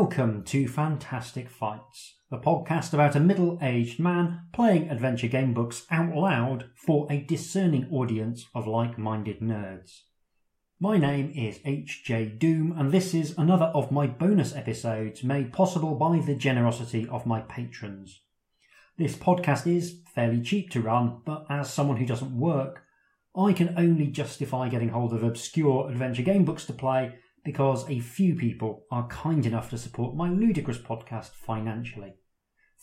Welcome to Fantastic Fights, the podcast about a middle aged man playing adventure game books out loud for a discerning audience of like minded nerds. My name is HJ Doom, and this is another of my bonus episodes made possible by the generosity of my patrons. This podcast is fairly cheap to run, but as someone who doesn't work, I can only justify getting hold of obscure adventure game books to play because a few people are kind enough to support my ludicrous podcast financially.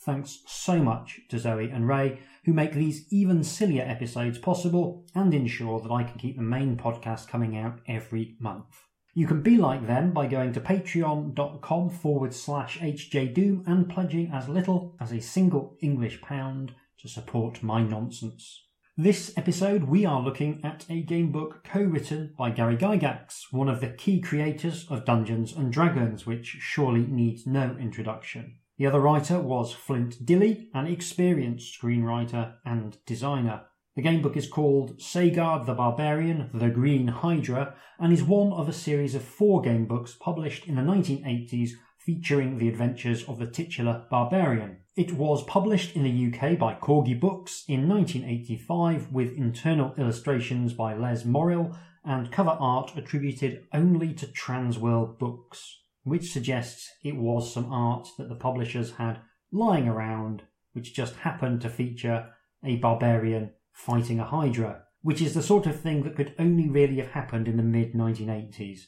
Thanks so much to Zoe and Ray, who make these even sillier episodes possible and ensure that I can keep the main podcast coming out every month. You can be like them by going to patreon.com forward slash hjdoom and pledging as little as a single English pound to support my nonsense. This episode, we are looking at a game book co written by Gary Gygax, one of the key creators of Dungeons and Dragons, which surely needs no introduction. The other writer was Flint Dille, an experienced screenwriter and designer. The game book is called Sagard the Barbarian, The Green Hydra, and is one of a series of four game books published in the 1980s featuring the adventures of the titular barbarian. It was published in the UK by Corgi Books in 1985 with internal illustrations by Les Morrill and cover art attributed only to Transworld Books, which suggests it was some art that the publishers had lying around, which just happened to feature a barbarian fighting a Hydra, which is the sort of thing that could only really have happened in the mid 1980s.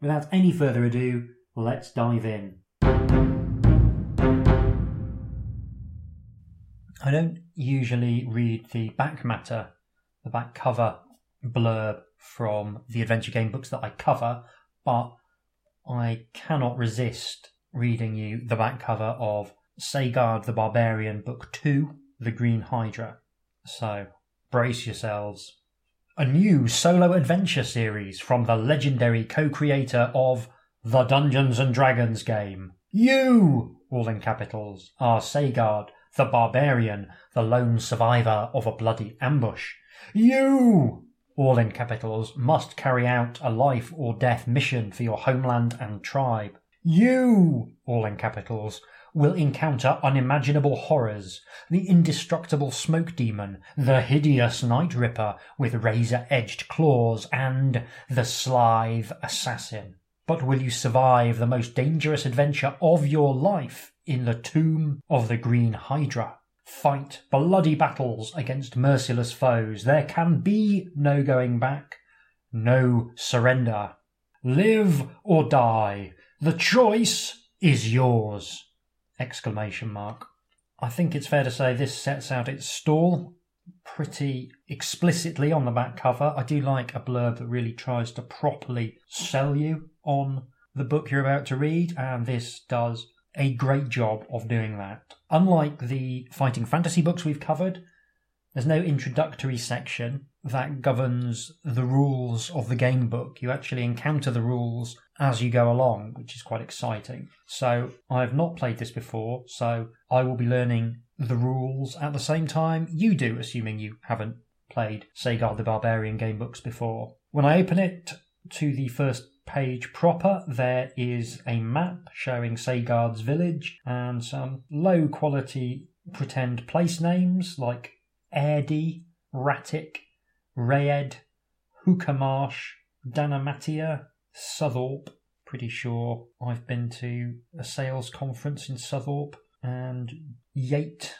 Without any further ado, let's dive in. I don't usually read the back matter, the back cover blurb from the adventure game books that I cover, but I cannot resist reading you the back cover of Sagard the Barbarian, Book 2, The Green Hydra. So, brace yourselves. A new solo adventure series from the legendary co creator of the Dungeons and Dragons game. You, all in capitals, are Sagard the barbarian, the lone survivor of a bloody ambush. You, all in capitals, must carry out a life or death mission for your homeland and tribe. You, all in capitals, will encounter unimaginable horrors, the indestructible smoke demon, the hideous night ripper with razor edged claws, and the Slithe assassin. But will you survive the most dangerous adventure of your life in the tomb of the Green Hydra? Fight bloody battles against merciless foes. There can be no going back, no surrender. Live or die. The choice is yours! Exclamation mark. I think it's fair to say this sets out its stall pretty explicitly on the back cover. I do like a blurb that really tries to properly sell you on the book you're about to read, and this does a great job of doing that. Unlike the fighting fantasy books we've covered, there's no introductory section that governs the rules of the game book. You actually encounter the rules as you go along, which is quite exciting. So I've not played this before, so I will be learning the rules at the same time you do, assuming you haven't played Sagard the Barbarian game books before. When I open it to the first page proper, there is a map showing Sagard's village and some low quality pretend place names like Airdie, Ratic, Rayed, Hookermarsh, Danamatia, Southorpe. Pretty sure I've been to a sales conference in Southorpe and Yate.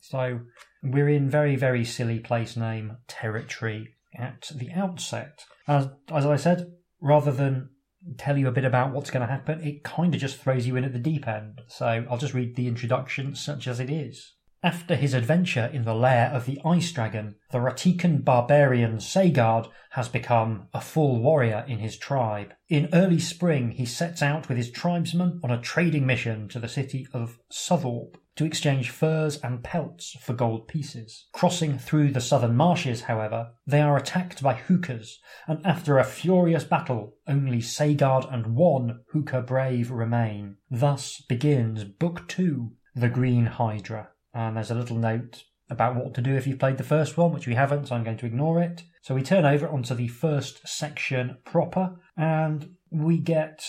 So we're in very, very silly place name territory at the outset. As, as I said, rather than tell you a bit about what's going to happen, it kind of just throws you in at the deep end. So I'll just read the introduction such as it is. After his adventure in the lair of the Ice Dragon, the Ratican barbarian Sagard has become a full warrior in his tribe. In early spring, he sets out with his tribesmen on a trading mission to the city of Southorpe to exchange furs and pelts for gold pieces. Crossing through the southern marshes, however, they are attacked by hookers, and after a furious battle, only Sagard and one hooker brave remain. Thus begins Book Two, The Green Hydra. And there's a little note about what to do if you've played the first one, which we haven't, so I'm going to ignore it. So we turn over onto the first section proper, and we get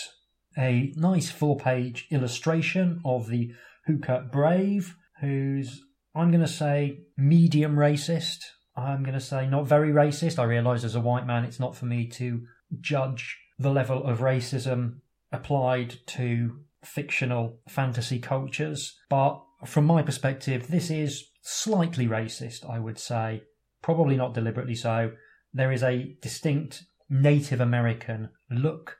a nice four page illustration of the Hooker Brave, who's, I'm going to say, medium racist. I'm going to say not very racist. I realise as a white man, it's not for me to judge the level of racism applied to fictional fantasy cultures. But from my perspective, this is slightly racist, I would say. Probably not deliberately so. There is a distinct Native American look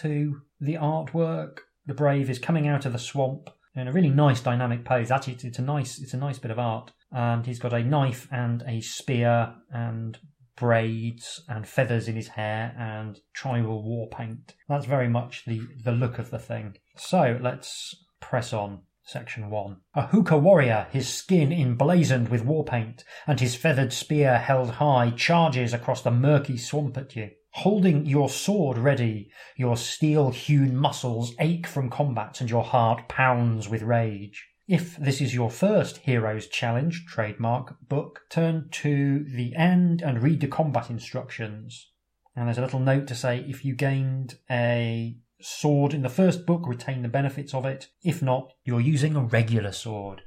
to the artwork. The brave is coming out of the swamp in a really nice dynamic pose. Actually, it's, it's a nice it's a nice bit of art. And he's got a knife and a spear and braids and feathers in his hair and tribal war paint. That's very much the, the look of the thing. So let's press on. Section 1. A Hooker warrior, his skin emblazoned with war paint, and his feathered spear held high, charges across the murky swamp at you. Holding your sword ready, your steel hewn muscles ache from combat and your heart pounds with rage. If this is your first Heroes Challenge trademark book, turn to the end and read the combat instructions. And there's a little note to say if you gained a sword in the first book, retain the benefits of it. If not, you're using a regular sword,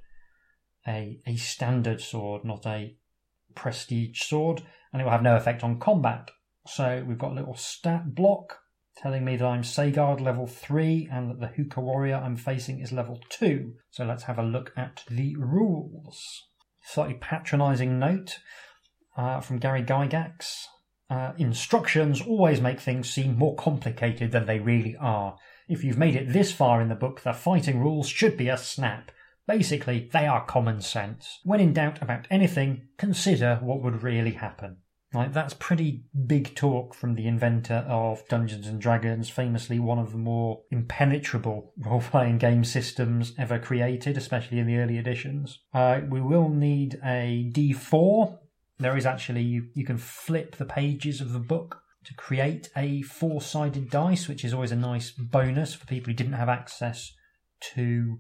a, a standard sword, not a prestige sword, and it will have no effect on combat. So we've got a little stat block telling me that I'm Sagard level 3 and that the Hooker warrior I'm facing is level 2. So let's have a look at the rules. Slightly patronising note uh, from Gary Gygax. Uh, instructions always make things seem more complicated than they really are. If you've made it this far in the book, the fighting rules should be a snap. Basically, they are common sense. When in doubt about anything, consider what would really happen. Like that's pretty big talk from the inventor of Dungeons and Dragons, famously one of the more impenetrable role-playing game systems ever created, especially in the early editions. Uh, we will need a D4 there is actually, you, you can flip the pages of the book to create a four sided dice, which is always a nice bonus for people who didn't have access to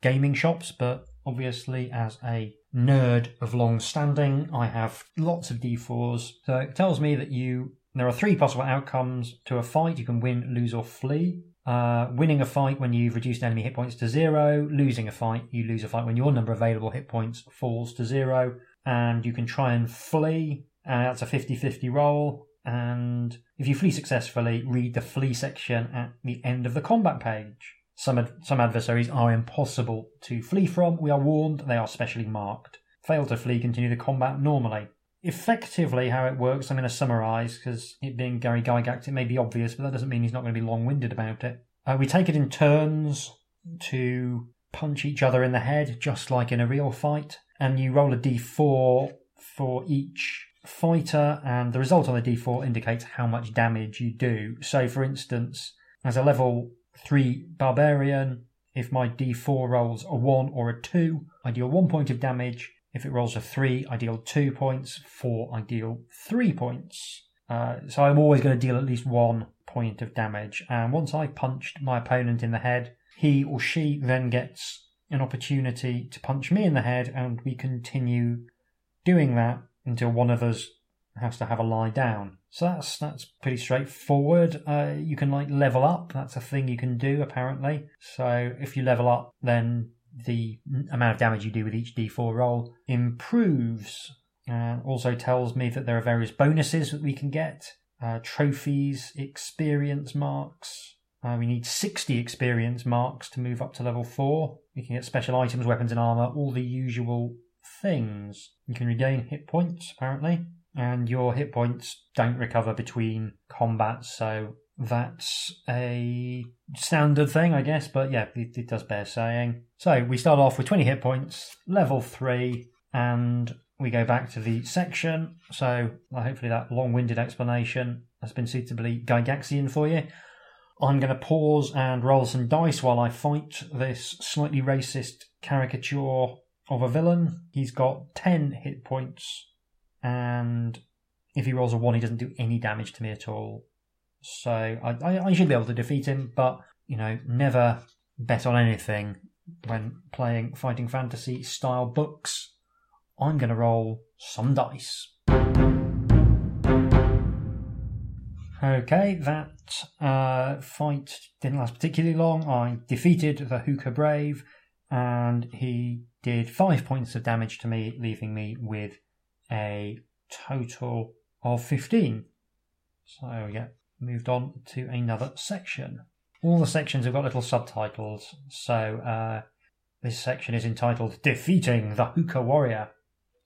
gaming shops. But obviously, as a nerd of long standing, I have lots of d4s. So it tells me that you there are three possible outcomes to a fight. You can win, lose, or flee. Uh, winning a fight when you've reduced enemy hit points to zero. Losing a fight, you lose a fight when your number of available hit points falls to zero and you can try and flee. Uh, that's a 50 50 roll. And if you flee successfully, read the flee section at the end of the combat page. Some, ad- some adversaries are impossible to flee from. We are warned they are specially marked. Fail to flee, continue the combat normally. Effectively, how it works, I'm going to summarise because it being Gary Gygax, it may be obvious, but that doesn't mean he's not going to be long winded about it. Uh, we take it in turns to punch each other in the head, just like in a real fight and you roll a d4 for each fighter, and the result on the d4 indicates how much damage you do. So, for instance, as a level 3 barbarian, if my d4 rolls a 1 or a 2, I deal 1 point of damage. If it rolls a 3, I deal 2 points. 4, I deal 3 points. Uh, so I'm always going to deal at least 1 point of damage. And once I punched my opponent in the head, he or she then gets an opportunity to punch me in the head, and we continue doing that until one of us has to have a lie down. So that's that's pretty straightforward. Uh, you can like level up. That's a thing you can do apparently. So if you level up, then the amount of damage you do with each d4 roll improves. Uh, also tells me that there are various bonuses that we can get. Uh, trophies, experience marks, uh, we need 60 experience marks to move up to level 4. We can get special items, weapons, and armour, all the usual things. You can regain hit points, apparently, and your hit points don't recover between combats, so that's a standard thing, I guess, but yeah, it, it does bear saying. So we start off with 20 hit points, level 3, and we go back to the section. So hopefully that long winded explanation has been suitably Gygaxian for you. I'm going to pause and roll some dice while I fight this slightly racist caricature of a villain. He's got 10 hit points, and if he rolls a 1, he doesn't do any damage to me at all. So I, I, I should be able to defeat him, but, you know, never bet on anything when playing fighting fantasy style books. I'm going to roll some dice. Okay, that uh, fight didn't last particularly long. I defeated the Hooker Brave, and he did five points of damage to me, leaving me with a total of 15. So, yeah, moved on to another section. All the sections have got little subtitles, so uh, this section is entitled Defeating the Hookah Warrior.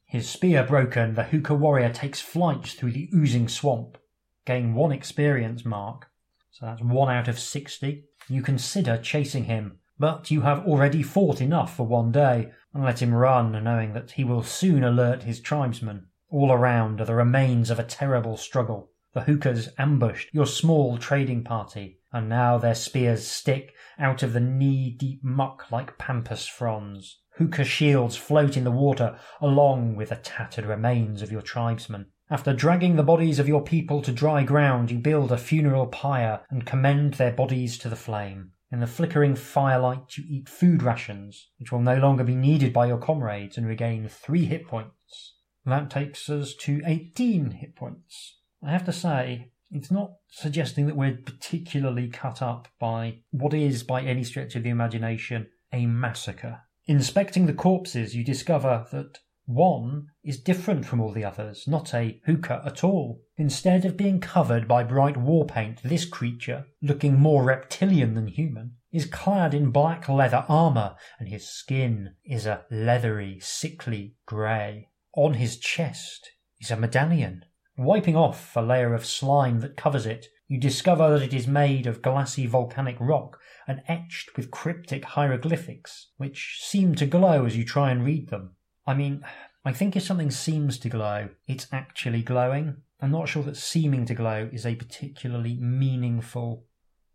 His spear broken, the Hookah Warrior takes flight through the oozing swamp. Gain one experience mark, so that's one out of 60. You consider chasing him, but you have already fought enough for one day, and let him run, knowing that he will soon alert his tribesmen. All around are the remains of a terrible struggle. The hookahs ambushed your small trading party, and now their spears stick out of the knee deep muck like pampas fronds. Hookah shields float in the water along with the tattered remains of your tribesmen. After dragging the bodies of your people to dry ground, you build a funeral pyre and commend their bodies to the flame. In the flickering firelight, you eat food rations, which will no longer be needed by your comrades, and regain three hit points. That takes us to 18 hit points. I have to say, it's not suggesting that we're particularly cut up by what is, by any stretch of the imagination, a massacre. Inspecting the corpses, you discover that one is different from all the others, not a hookah at all. Instead of being covered by bright war paint, this creature, looking more reptilian than human, is clad in black leather armour, and his skin is a leathery, sickly grey. On his chest is a medallion. Wiping off a layer of slime that covers it, you discover that it is made of glassy volcanic rock and etched with cryptic hieroglyphics, which seem to glow as you try and read them. I mean, I think if something seems to glow, it's actually glowing. I'm not sure that seeming to glow is a particularly meaningful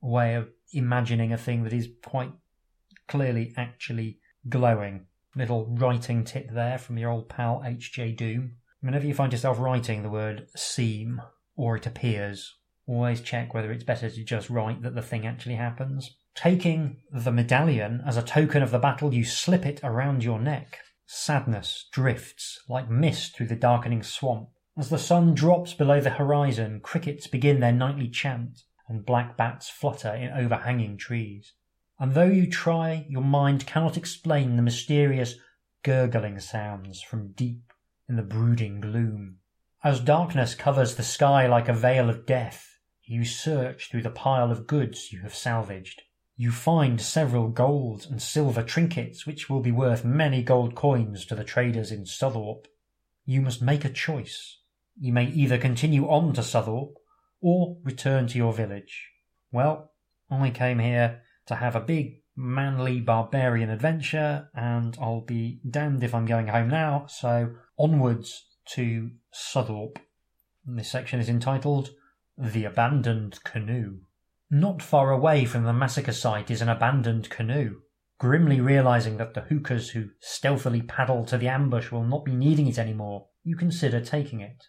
way of imagining a thing that is quite clearly actually glowing. Little writing tip there from your old pal HJ Doom. Whenever you find yourself writing the word seem, or it appears, always check whether it's better to just write that the thing actually happens. Taking the medallion as a token of the battle, you slip it around your neck. Sadness drifts like mist through the darkening swamp. As the sun drops below the horizon, crickets begin their nightly chant, and black bats flutter in overhanging trees and though you try, your mind cannot explain the mysterious gurgling sounds from deep in the brooding gloom. As darkness covers the sky like a veil of death, you search through the pile of goods you have salvaged. You find several gold and silver trinkets which will be worth many gold coins to the traders in Southwarp. You must make a choice. You may either continue on to Southwarp or return to your village. Well, I came here to have a big, manly, barbarian adventure, and I'll be damned if I'm going home now, so onwards to Southwarp. This section is entitled The Abandoned Canoe. Not far away from the massacre site is an abandoned canoe. Grimly realizing that the hookahs who stealthily paddle to the ambush will not be needing it anymore, you consider taking it.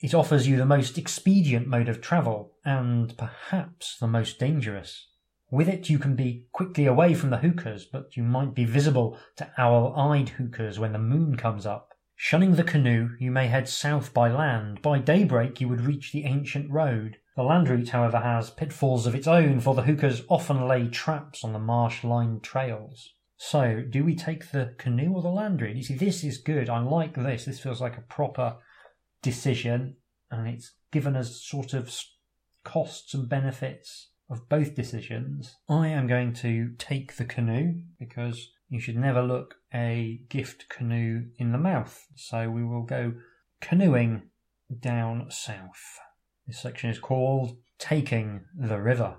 It offers you the most expedient mode of travel, and perhaps the most dangerous. With it, you can be quickly away from the hookahs, but you might be visible to owl eyed hookahs when the moon comes up. Shunning the canoe, you may head south by land. By daybreak, you would reach the ancient road. The land route, however, has pitfalls of its own, for the hookahs often lay traps on the marsh lined trails. So, do we take the canoe or the land route? You see, this is good. I like this. This feels like a proper decision, and it's given us sort of costs and benefits of both decisions, I am going to take the canoe because you should never look a gift canoe in the mouth. So we will go canoeing down south. This section is called Taking the River.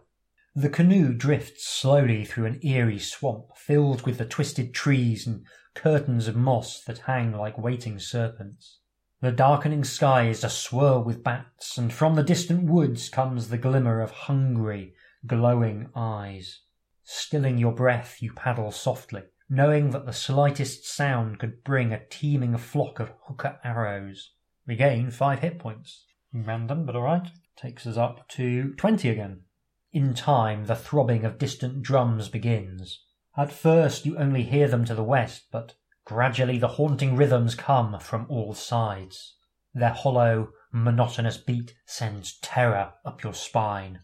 The canoe drifts slowly through an eerie swamp filled with the twisted trees and curtains of moss that hang like waiting serpents. The darkening sky is a swirl with bats, and from the distant woods comes the glimmer of hungry, glowing eyes. Stilling your breath, you paddle softly, knowing that the slightest sound could bring a teeming flock of hookah arrows. Regain five hit points. Random, but alright. Takes us up to 20 again. In time, the throbbing of distant drums begins. At first, you only hear them to the west, but gradually the haunting rhythms come from all sides. Their hollow, monotonous beat sends terror up your spine.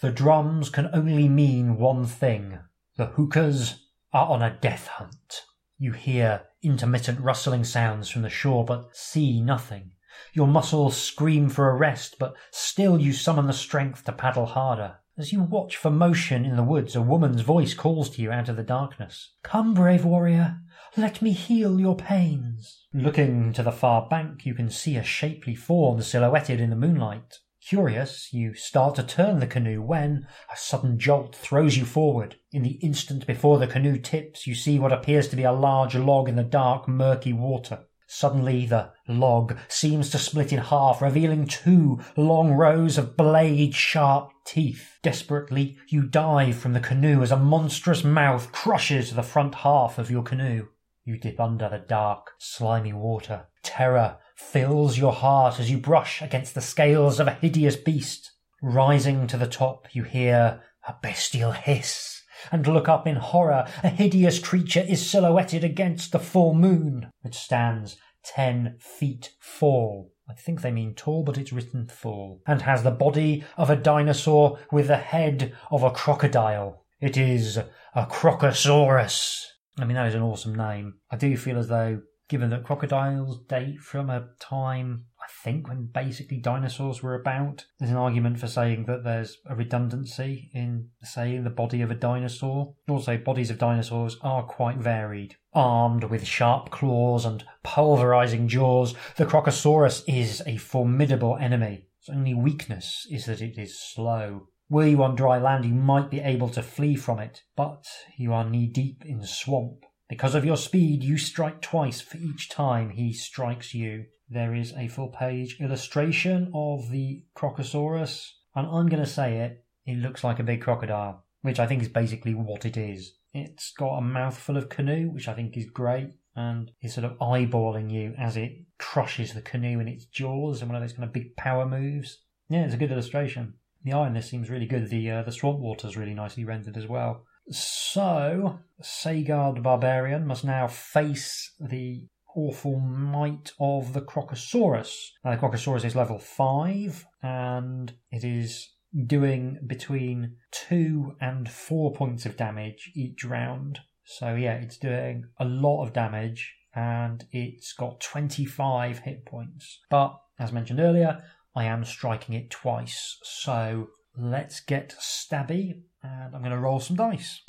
The drums can only mean one thing. The hookahs are on a death hunt. You hear intermittent rustling sounds from the shore, but see nothing. Your muscles scream for a rest, but still you summon the strength to paddle harder. As you watch for motion in the woods, a woman's voice calls to you out of the darkness. Come, brave warrior, let me heal your pains. Looking to the far bank, you can see a shapely form silhouetted in the moonlight. Curious, you start to turn the canoe when a sudden jolt throws you forward. In the instant before the canoe tips, you see what appears to be a large log in the dark, murky water. Suddenly, the log seems to split in half, revealing two long rows of blade sharp teeth. Desperately, you dive from the canoe as a monstrous mouth crushes the front half of your canoe. You dip under the dark, slimy water. Terror fills your heart as you brush against the scales of a hideous beast. Rising to the top, you hear a bestial hiss and look up in horror. A hideous creature is silhouetted against the full moon, which stands ten feet full. I think they mean tall, but it's written full, and has the body of a dinosaur with the head of a crocodile. It is a Crocosaurus. I mean, that is an awesome name. I do feel as though given that crocodiles date from a time, think, when basically dinosaurs were about. There's an argument for saying that there's a redundancy in, say, the body of a dinosaur. Also, bodies of dinosaurs are quite varied. Armed with sharp claws and pulverizing jaws, the Crocosaurus is a formidable enemy. Its only weakness is that it is slow. Were you on dry land, you might be able to flee from it, but you are knee deep in swamp. Because of your speed, you strike twice for each time he strikes you. There is a full page illustration of the Crocosaurus, and I'm going to say it, it looks like a big crocodile, which I think is basically what it is. It's got a mouthful of canoe, which I think is great, and it's sort of eyeballing you as it crushes the canoe in its jaws and one of those kind of big power moves. Yeah, it's a good illustration. The eye in this seems really good. The uh, the swamp water is really nicely rendered as well. So, Sagard the Barbarian must now face the awful might of the Crocosaurus. Now, the Crocosaurus is level 5, and it is doing between 2 and 4 points of damage each round. So, yeah, it's doing a lot of damage, and it's got 25 hit points. But, as mentioned earlier, I am striking it twice. So, let's get stabby and I'm going to roll some dice.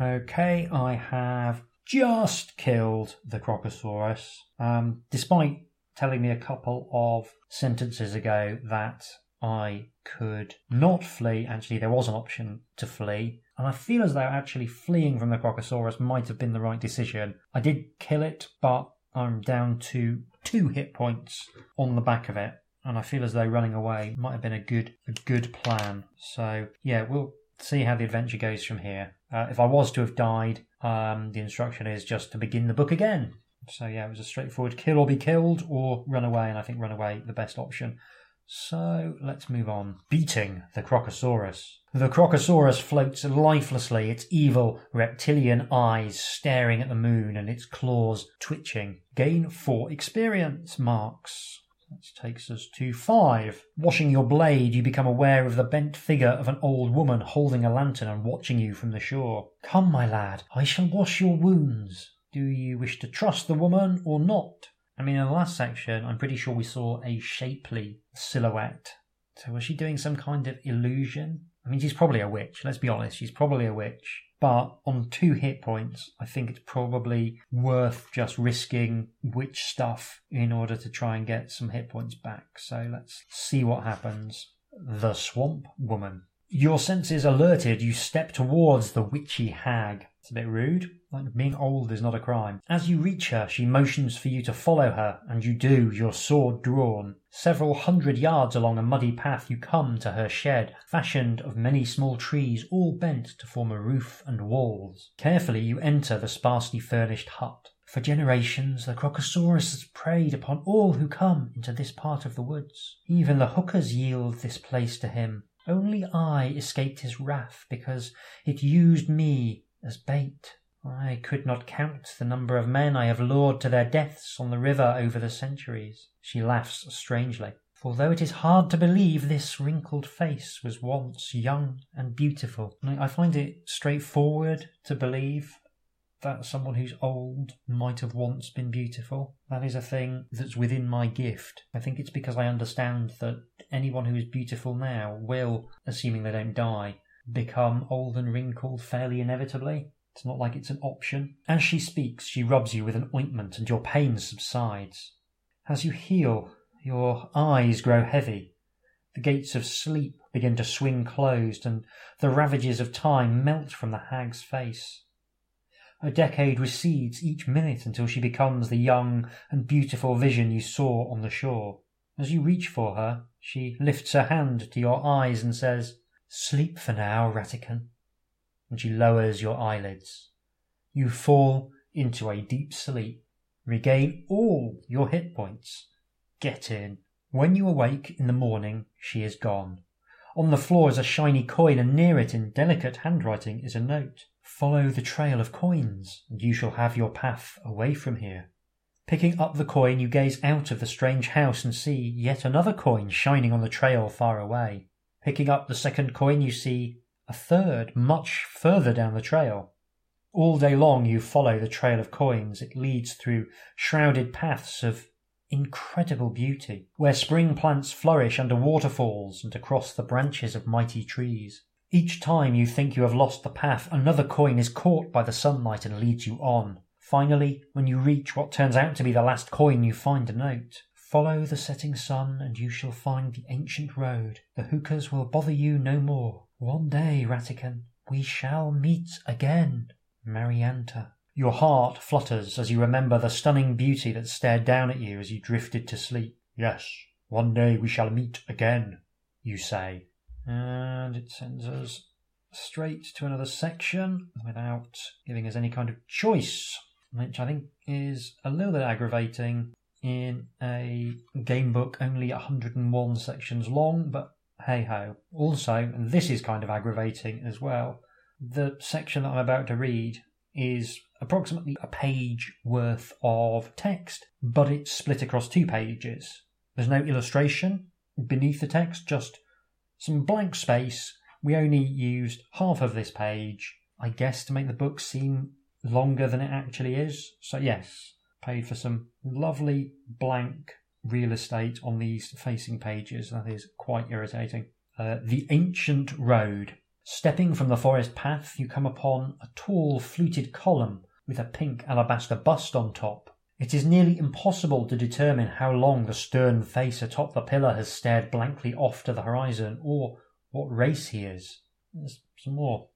Okay, I have just killed the Crocosaurus, um, despite telling me a couple of sentences ago that I could not flee. Actually, there was an option to flee, and I feel as though actually fleeing from the Crocosaurus might have been the right decision. I did kill it, but I'm down to two hit points on the back of it and I feel as though running away might have been a good a good plan. So yeah, we'll see how the adventure goes from here. Uh, if I was to have died, um, the instruction is just to begin the book again. So yeah, it was a straightforward kill or be killed or run away, and I think run away the best option. So let's move on. Beating the Crocosaurus. The Crocosaurus floats lifelessly, its evil reptilian eyes staring at the moon and its claws twitching. Gain four experience marks. That takes us to five. Washing your blade, you become aware of the bent figure of an old woman holding a lantern and watching you from the shore. Come, my lad, I shall wash your wounds. Do you wish to trust the woman or not? I mean, in the last section, I'm pretty sure we saw a shapely silhouette. So was she doing some kind of illusion? I mean, she's probably a witch. Let's be honest. She's probably a witch. But on two hit points, I think it's probably worth just risking witch stuff in order to try and get some hit points back. So let's see what happens. The Swamp Woman. Your senses alerted, you step towards the witchy hag. It's a bit rude. Like being old is not a crime. As you reach her, she motions for you to follow her, and you do, your sword drawn. Several hundred yards along a muddy path, you come to her shed, fashioned of many small trees, all bent to form a roof and walls. Carefully, you enter the sparsely furnished hut. For generations, the Crocosaurus has preyed upon all who come into this part of the woods. Even the hookers yield this place to him. Only I escaped his wrath because it used me as bait. I could not count the number of men I have lured to their deaths on the river over the centuries. She laughs strangely. For though it is hard to believe this wrinkled face was once young and beautiful, I find it straightforward to believe that someone who's old might have once been beautiful. That is a thing that's within my gift. I think it's because I understand that anyone who is beautiful now will, assuming they don't die, become old and wrinkled fairly inevitably. It's not like it's an option. As she speaks, she rubs you with an ointment and your pain subsides. As you heal, your eyes grow heavy. The gates of sleep begin to swing closed and the ravages of time melt from the hag's face. A decade recedes each minute until she becomes the young and beautiful vision you saw on the shore. As you reach for her, she lifts her hand to your eyes and says, Sleep for now, Ratican and she lowers your eyelids. You fall into a deep sleep, regain all your hit points. Get in. When you awake in the morning, she is gone. On the floor is a shiny coin, and near it, in delicate handwriting, is a note. Follow the trail of coins, and you shall have your path away from here. Picking up the coin, you gaze out of the strange house and see yet another coin shining on the trail far away. Picking up the second coin, you see a third much further down the trail. All day long you follow the trail of coins. It leads through shrouded paths of incredible beauty, where spring plants flourish under waterfalls and across the branches of mighty trees. Each time you think you have lost the path, another coin is caught by the sunlight and leads you on. Finally, when you reach what turns out to be the last coin, you find a note. Follow the setting sun, and you shall find the ancient road. The hookahs will bother you no more. One day, Ratican, we shall meet again. Marianta. Your heart flutters as you remember the stunning beauty that stared down at you as you drifted to sleep. Yes, one day we shall meet again, you say. And it sends us straight to another section without giving us any kind of choice, which I think is a little bit aggravating in a game book only 101 sections long, but hey ho. Also, and this is kind of aggravating as well, the section that I'm about to read is approximately a page worth of text, but it's split across two pages. There's no illustration beneath the text, just some blank space. We only used half of this page, I guess, to make the book seem longer than it actually is. So, yes, paid for some lovely blank real estate on these facing pages. That is quite irritating. Uh, the Ancient Road. Stepping from the forest path, you come upon a tall, fluted column with a pink alabaster bust on top. It is nearly impossible to determine how long the stern face atop the pillar has stared blankly off to the horizon, or what race he is. There's some more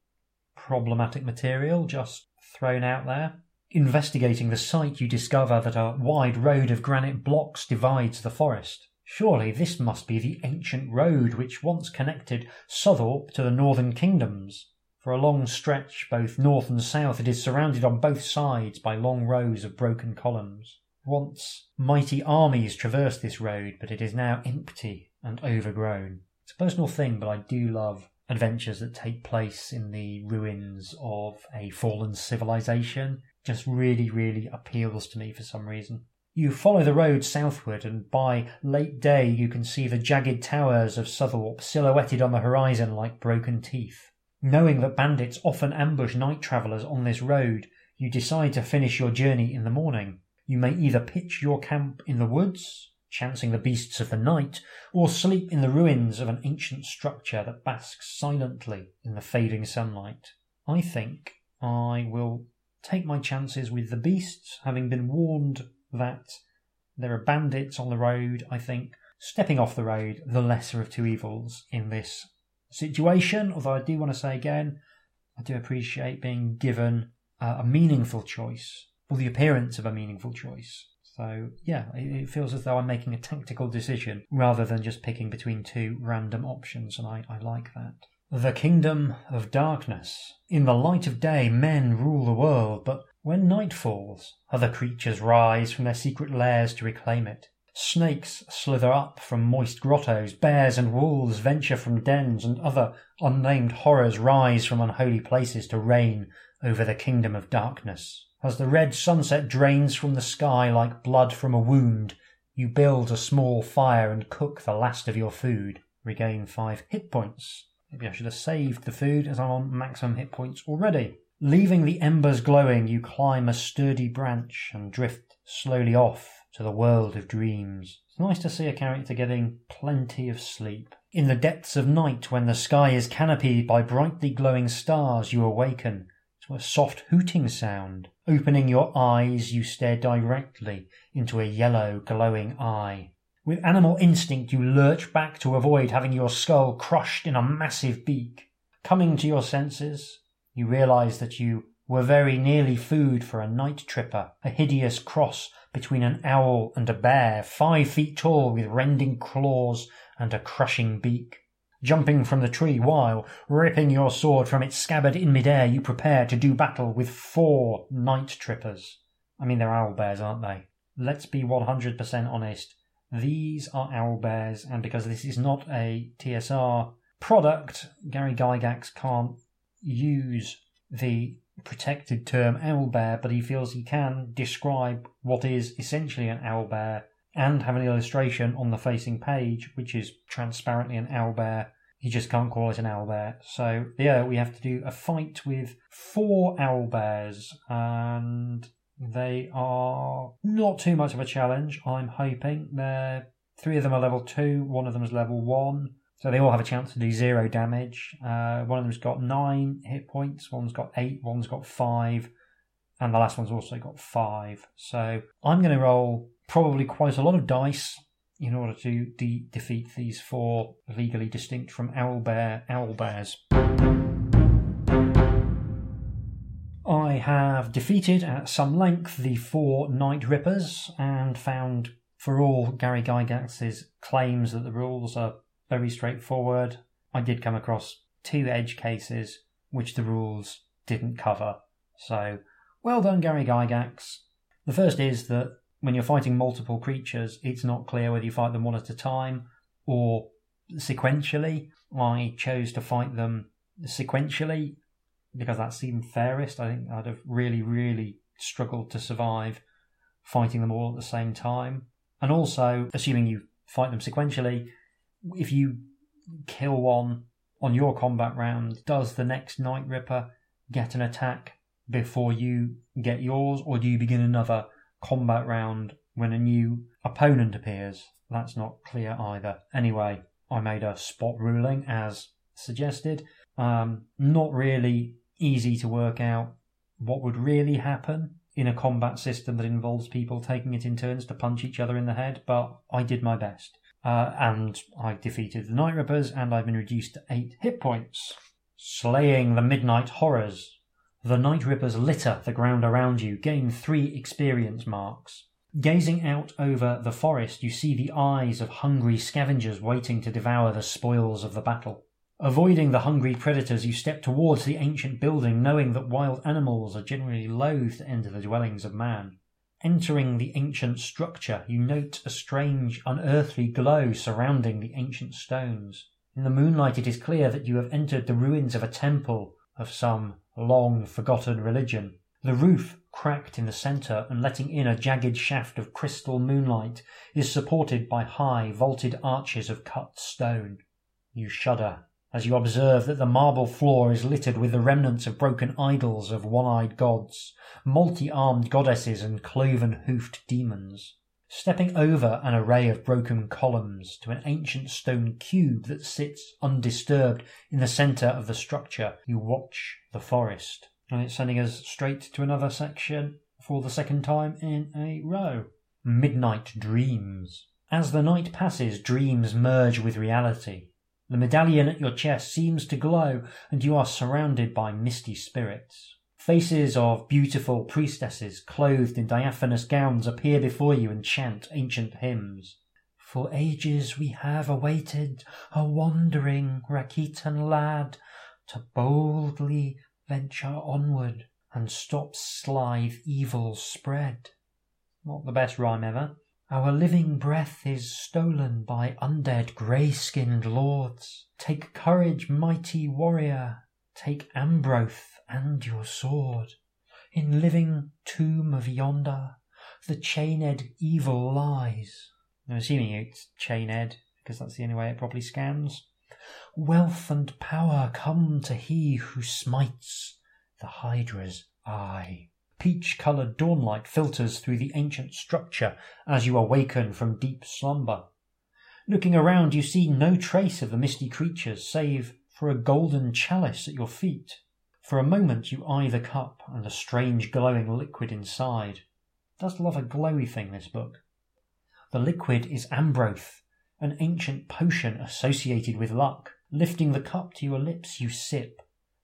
problematic material just thrown out there. Investigating the site, you discover that a wide road of granite blocks divides the forest. Surely this must be the ancient road which once connected Southwarp to the northern kingdoms. For a long stretch, both north and south, it is surrounded on both sides by long rows of broken columns. Once mighty armies traversed this road, but it is now empty and overgrown. It's a personal thing, but I do love adventures that take place in the ruins of a fallen civilization just really, really appeals to me for some reason. You follow the road southward, and by late day you can see the jagged towers of Southwarp silhouetted on the horizon like broken teeth. Knowing that bandits often ambush night travellers on this road, you decide to finish your journey in the morning. You may either pitch your camp in the woods, chancing the beasts of the night, or sleep in the ruins of an ancient structure that basks silently in the fading sunlight. I think I will take my chances with the beasts, having been warned that there are bandits on the road. I think stepping off the road, the lesser of two evils in this situation. Although I do want to say again, I do appreciate being given a, a meaningful choice or the appearance of a meaningful choice. So, yeah, it, it, feels as though I'm making a tactical decision rather than just picking between two random options, and I, I like that. The kingdom of darkness. In the light of day, men rule the world, but when night falls, other creatures rise from their secret lairs to reclaim it. Snakes slither up from moist grottos, bears and wolves venture from dens, and other unnamed horrors rise from unholy places to reign over the kingdom of darkness. As the red sunset drains from the sky like blood from a wound, you build a small fire and cook the last of your food. Regain five hit points. Maybe I should have saved the food as I'm on maximum hit points already. Leaving the embers glowing, you climb a sturdy branch and drift slowly off to the world of dreams. It's nice to see a character getting plenty of sleep. In the depths of night, when the sky is canopied by brightly glowing stars, you awaken to a soft hooting sound. Opening your eyes, you stare directly into a yellow glowing eye. With animal instinct, you lurch back to avoid having your skull crushed in a massive beak. Coming to your senses, you realize that you were very nearly food for a night ripper, a hideous cross between an owl and a bear, five feet tall with rending claws and a crushing beak. Jumping from the tree while, ripping your sword from its scabbard in midair, you prepare to do battle with four night rippers. I mean, they're owl bears, aren't they? Let's be 100% honest. These are owl bears, and because this is not a TSR product, Gary Gygax can't use the protected term owl bear, but he feels he can describe what is essentially an owl bear and have an illustration on the facing page, which is transparently an owl bear. He just can't call it an owl bear. So, yeah, we have to do a fight with four owl bears, and they are not too much of a challenge, I'm hoping. They're, three of them are level two, one of them is level one. So they all have a chance to do zero damage. Uh, one of them's got nine hit points, one's got eight, one's got five, and the last one's also got five. So I'm going to roll probably quite a lot of dice in order to de- defeat these four legally distinct from owl bear owlbear owlbears. I have defeated at some length the four Night Rippers and found, for all Gary Gygax's claims that the rules are very straightforward, I did come across two edge cases which the rules didn't cover. So, well done, Gary Gygax. The first is that when you're fighting multiple creatures, it's not clear whether you fight them one at a time or sequentially. I chose to fight them sequentially because that seemed fairest. I think I'd have really, really struggled to survive fighting them all at the same time. And also, assuming you fight them sequentially, if you kill one on your combat round, does the next Night Ripper get an attack before you get yours, or do you begin another combat round when a new opponent appears? That's not clear either. Anyway, I made a spot ruling as suggested. Um, not really easy to work out what would really happen in a combat system that involves people taking it in turns to punch each other in the head, but I did my best. Uh, and I defeated the Night Rippers, and I've been reduced to 8 hit points. Slaying the Midnight Horrors. The Night Rippers litter the ground around you, gain 3 experience marks. Gazing out over the forest, you see the eyes of hungry scavengers waiting to devour the spoils of the battle. Avoiding the hungry predators, you step towards the ancient building, knowing that wild animals are generally loath to enter the dwellings of man. Entering the ancient structure, you note a strange, unearthly glow surrounding the ancient stones. In the moonlight, it is clear that you have entered the ruins of a temple of some long forgotten religion. The roof, cracked in the centre and letting in a jagged shaft of crystal moonlight, is supported by high, vaulted arches of cut stone. You shudder as you observe that the marble floor is littered with the remnants of broken idols of one-eyed gods, multi-armed goddesses and cloven-hoofed demons. Stepping over an array of broken columns to an ancient stone cube that sits undisturbed in the centre of the structure, you watch the forest. And it's sending us straight to another section for the second time in a row. Midnight Dreams. As the night passes, dreams merge with reality. The medallion at your chest seems to glow, and you are surrounded by misty spirits. Faces of beautiful priestesses, clothed in diaphanous gowns, appear before you and chant ancient hymns. For ages we have awaited a wandering Rakitan lad to boldly venture onward and stop Slithe evil's spread. Not the best rhyme ever. Our living breath is stolen by undead grey skinned lords. Take courage, mighty warrior. take Ambroth and your sword. In living tomb of yonder, the chained evil lies. I'm assuming it's chained because that's the only way it properly scans. Wealth and power come to he who smites the Hydra's eye. Peach coloured dawnlight filters through the ancient structure as you awaken from deep slumber. Looking around, you see no trace of the misty creatures save for a golden chalice at your feet. For a moment, you eye the cup and the strange glowing liquid inside. It does love a glowy thing, this book. The liquid is ambroth, an ancient potion associated with luck. Lifting the cup to your lips, you sip.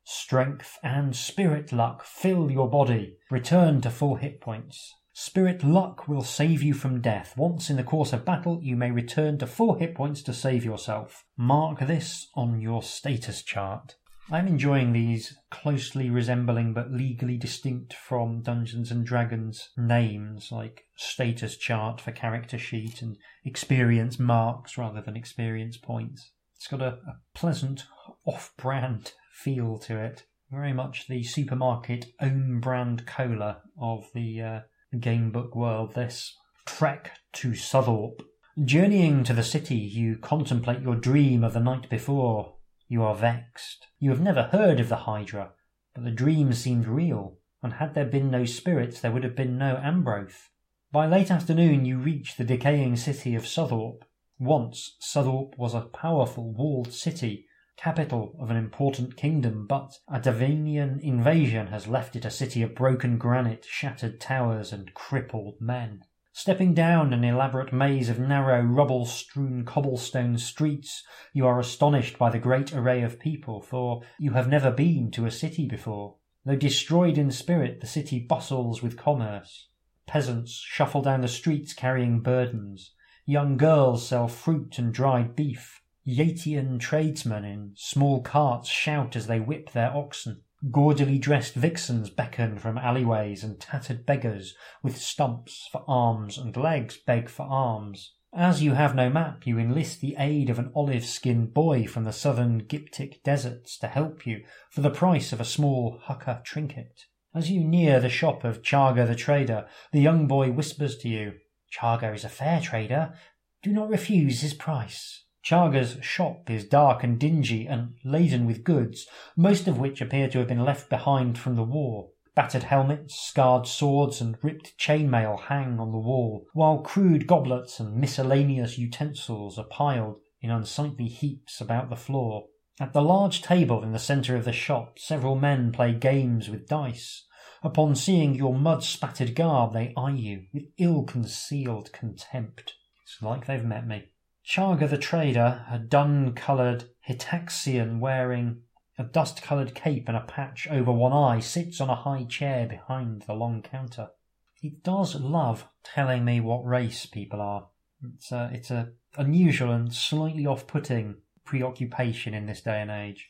Strength and spirit luck fill your body. Return to full hit points. Spirit luck will save you from death. Once in the course of battle, you may return to full hit points to save yourself. Mark this on your status chart. I'm enjoying these closely resembling but legally distinct from Dungeons and Dragons names like status chart for character sheet and experience marks rather than experience points. It's got a, a pleasant off brand feel to it. Very much the supermarket own brand cola of the uh, gamebook world, this. Trek to Southorpe. Journeying to the city, you contemplate your dream of the night before. You are vexed. You have never heard of the Hydra, but the dream seemed real, and had there been no spirits, there would have been no Ambroth. By late afternoon, you reach the decaying city of Southorpe. Once, Southorpe was a powerful walled city capital of an important kingdom, but a Davinian invasion has left it a city of broken granite, shattered towers, and crippled men. Stepping down an elaborate maze of narrow, rubble strewn cobblestone streets, you are astonished by the great array of people, for you have never been to a city before. Though destroyed in spirit, the city bustles with commerce. Peasants shuffle down the streets carrying burdens. Young girls sell fruit and dried beef. Yatian tradesmen in small carts shout as they whip their oxen. Gaudily dressed vixens beckon from alleyways, and tattered beggars with stumps for arms and legs beg for arms. As you have no map, you enlist the aid of an olive skinned boy from the southern Gyptic deserts to help you for the price of a small hukka trinket. As you near the shop of Chaga the trader, the young boy whispers to you, Chaga is a fair trader. Do not refuse his price. Chaga's shop is dark and dingy and laden with goods, most of which appear to have been left behind from the war. Battered helmets, scarred swords, and ripped chainmail hang on the wall, while crude goblets and miscellaneous utensils are piled in unsightly heaps about the floor. At the large table in the centre of the shop, several men play games with dice. Upon seeing your mud spattered garb, they eye you with ill concealed contempt. It's like they've met me. Chaga the trader, a dun coloured Hitaxian wearing a dust coloured cape and a patch over one eye, sits on a high chair behind the long counter. He does love telling me what race people are. It's a, it's a unusual and slightly off putting preoccupation in this day and age.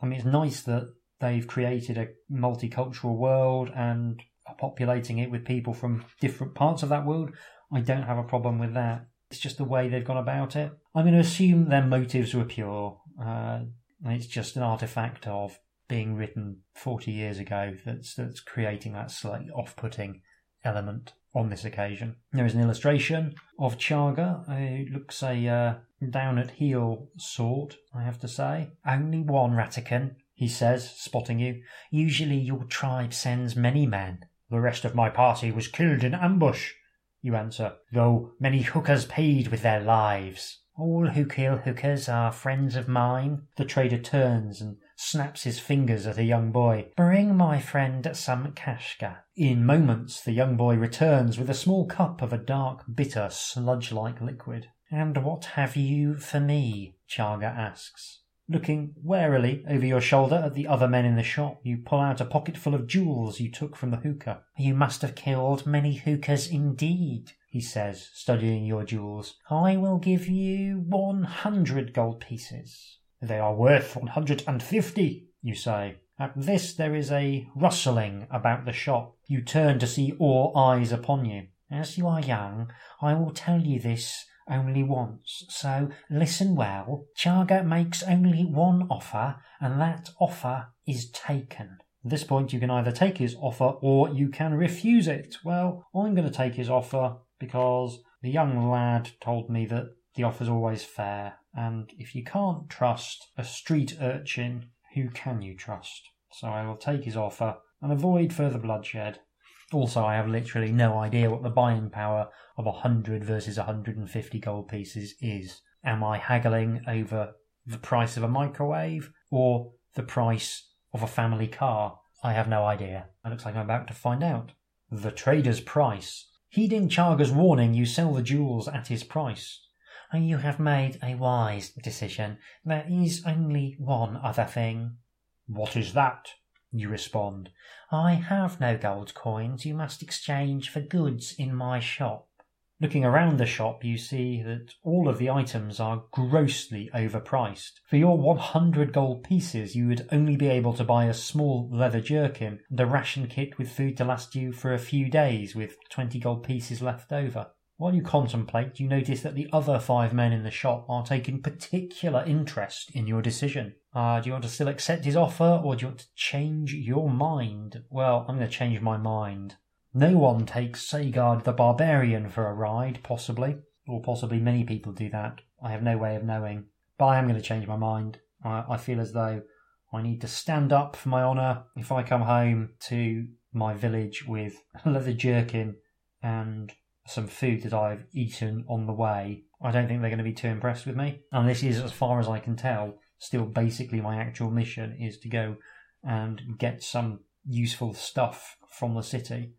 I mean, it's nice that they've created a multicultural world and are populating it with people from different parts of that world. I don't have a problem with that. It's just the way they've gone about it. I'm going to assume their motives were pure. Uh, it's just an artifact of being written 40 years ago that's, that's creating that slightly off putting element on this occasion. There is an illustration of Chaga. It looks a uh, down at heel sort, I have to say. Only one Ratican, he says, spotting you. Usually your tribe sends many men. The rest of my party was killed in ambush you answer, though many hookers paid with their lives. All who kill hookers are friends of mine. The trader turns and snaps his fingers at a young boy. Bring my friend some kashka. In moments, the young boy returns with a small cup of a dark, bitter, sludge like liquid. And what have you for me? Chaga asks. Looking warily over your shoulder at the other men in the shop, you pull out a pocketful of jewels you took from the hookah. You must have killed many hookahs indeed, he says, studying your jewels. I will give you one hundred gold pieces. They are worth one hundred and fifty, you say. At this there is a rustling about the shop. You turn to see all eyes upon you. As you are young, I will tell you this only once, so listen well. Chaga makes only one offer, and that offer is taken. At this point, you can either take his offer or you can refuse it. Well, I'm going to take his offer because the young lad told me that the offer's always fair, and if you can't trust a street urchin, who can you trust? So I will take his offer and avoid further bloodshed. Also, I have literally no idea what the buying power of 100 versus 150 gold pieces is. Am I haggling over the price of a microwave or the price of a family car? I have no idea. It looks like I'm about to find out. The trader's price. Heeding Chaga's warning, you sell the jewels at his price. And You have made a wise decision. There is only one other thing. What is that? You respond, I have no gold coins you must exchange for goods in my shop. Looking around the shop, you see that all of the items are grossly overpriced. For your 100 gold pieces, you would only be able to buy a small leather jerkin and a ration kit with food to last you for a few days with 20 gold pieces left over. While you contemplate, you notice that the other five men in the shop are taking particular interest in your decision. Uh, do you want to still accept his offer, or do you want to change your mind? Well, I'm going to change my mind. No one takes Sagard the Barbarian for a ride, possibly, or possibly many people do that. I have no way of knowing. But I am going to change my mind. I, I feel as though I need to stand up for my honour if I come home to my village with a leather jerkin and some food that I've eaten on the way, I don't think they're going to be too impressed with me. And this is, as far as I can tell, still basically my actual mission is to go and get some useful stuff from the city.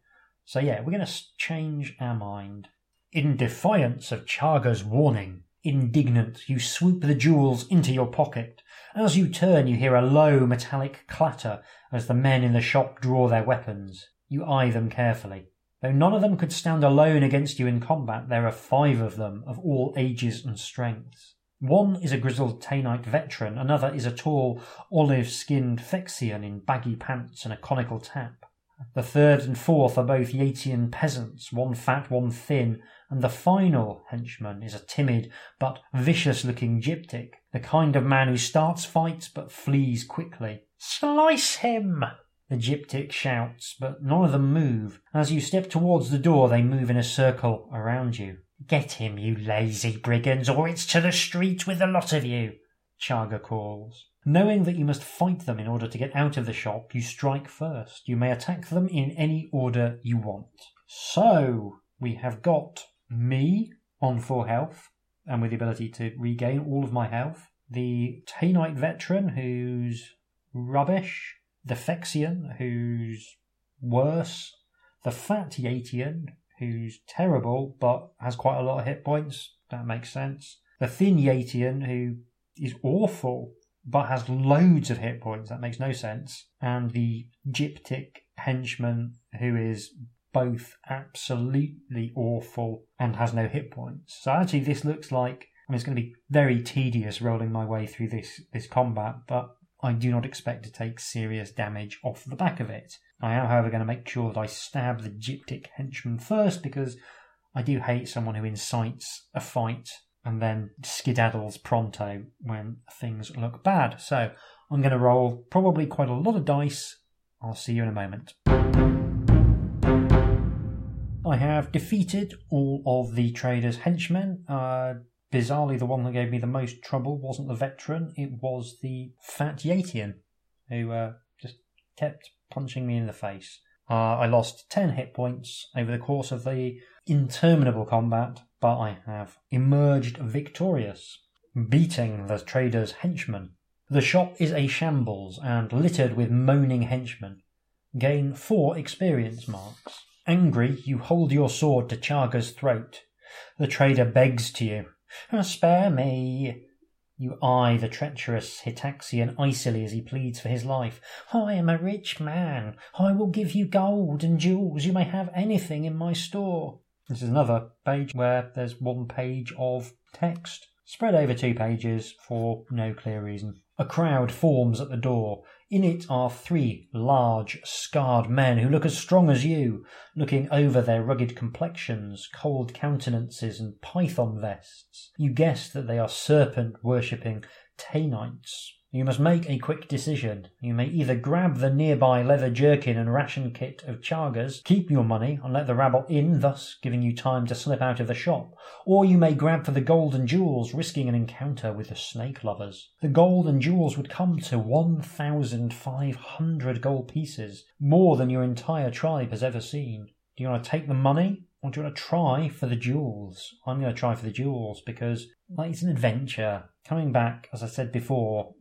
So yeah, we're going to change our mind. In defiance of Chaga's warning, indignant, you swoop the jewels into your pocket. As you turn, you hear a low metallic clatter as the men in the shop draw their weapons. You eye them carefully. Though none of them could stand alone against you in combat, there are five of them of all ages and strengths. One is a grizzled Tainite veteran, another is a tall, olive skinned Phyrexian in baggy pants and a conical tap. The third and fourth are both Yatian peasants, one fat, one thin, and the final henchman is a timid but vicious looking gyptic, the kind of man who starts fights but flees quickly. Slice him! The gyptic shouts, but none of them move. As you step towards the door, they move in a circle around you. Get him, you lazy brigands, or it's to the street with the lot of you, Chaga calls. Knowing that you must fight them in order to get out of the shop, you strike first. You may attack them in any order you want. So, we have got me on full health, and with the ability to regain all of my health. The Tainite veteran, who's rubbish the Phyrexian, who's worse, the Fat Yatian, who's terrible but has quite a lot of hit points. That makes sense. The Thin Yatian, who is awful but has loads of hit points. That makes no sense. And the Gyptic henchman, who is both absolutely awful and has no hit points. So actually, this looks like I mean, it's going to be very tedious rolling my way through this this combat, but I do not expect to take serious damage off the back of it. I am, however, going to make sure that I stab the gyptic henchman first because I do hate someone who incites a fight and then skedaddles pronto when things look bad. So I'm going to roll probably quite a lot of dice. I'll see you in a moment. I have defeated all of the trader's henchmen. Uh, bizarrely, the one that gave me the most trouble wasn't the veteran, it was the fat Yatian, who uh, just kept punching me in the face. Uh, I lost 10 hit points over the course of the interminable combat, but I have emerged victorious, beating the trader's henchmen. The shop is a shambles and littered with moaning henchmen. Gain 4 experience marks. Angry, you hold your sword to Chaga's throat. The trader begs to you, Spare me. You eye the treacherous Hitaxian icily as he pleads for his life. I am a rich man. I will give you gold and jewels. You may have anything in my store. This is another page where there's one page of text spread over two pages for no clear reason. A crowd forms at the door. In it are three large, scarred men who look as strong as you, looking over their rugged complexions, cold countenances, and python vests. You guess that they are serpent worshipping Tainites. You must make a quick decision. You may either grab the nearby leather jerkin and ration kit of Chagas, keep your money, and let the rabble in, thus giving you time to slip out of the shop, or you may grab for the gold and jewels, risking an encounter with the snake lovers. The gold and jewels would come to 1,500 gold pieces, more than your entire tribe has ever seen. Do you want to take the money? Or do you want to try for the jewels? I'm going to try for the jewels because like it's an adventure. Coming back, as I said before,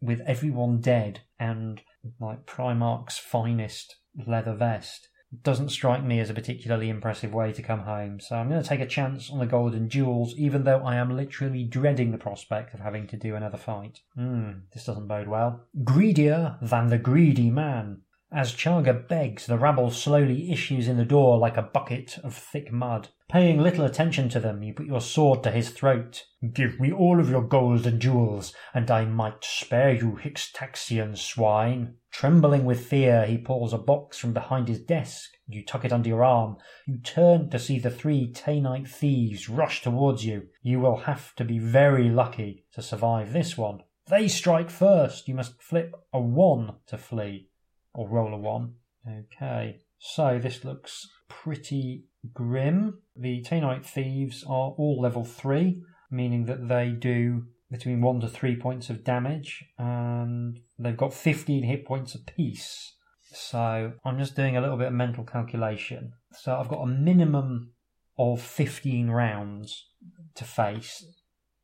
with everyone dead and like Primark's finest leather vest doesn't strike me as a particularly impressive way to come home. So I'm going to take a chance on the golden jewels, even though I am literally dreading the prospect of having to do another fight. Hmm, this doesn't bode well. Greedier than the greedy man. As Chaga begs, the rabble slowly issues in the door like a bucket of thick mud. Paying little attention to them, you put your sword to his throat. Give me all of your gold and jewels, and I might spare you, Hitaxian swine. Trembling with fear, he pulls a box from behind his desk. You tuck it under your arm. You turn to see the three Tainite thieves rush towards you. You will have to be very lucky to survive this one. They strike first. You must flip a one to flee or roll a one. Okay, so this looks pretty grim. The Tainite thieves are all level three, meaning that they do between one to three points of damage, and they've got 15 hit points apiece. So I'm just doing a little bit of mental calculation. So I've got a minimum of 15 rounds to face.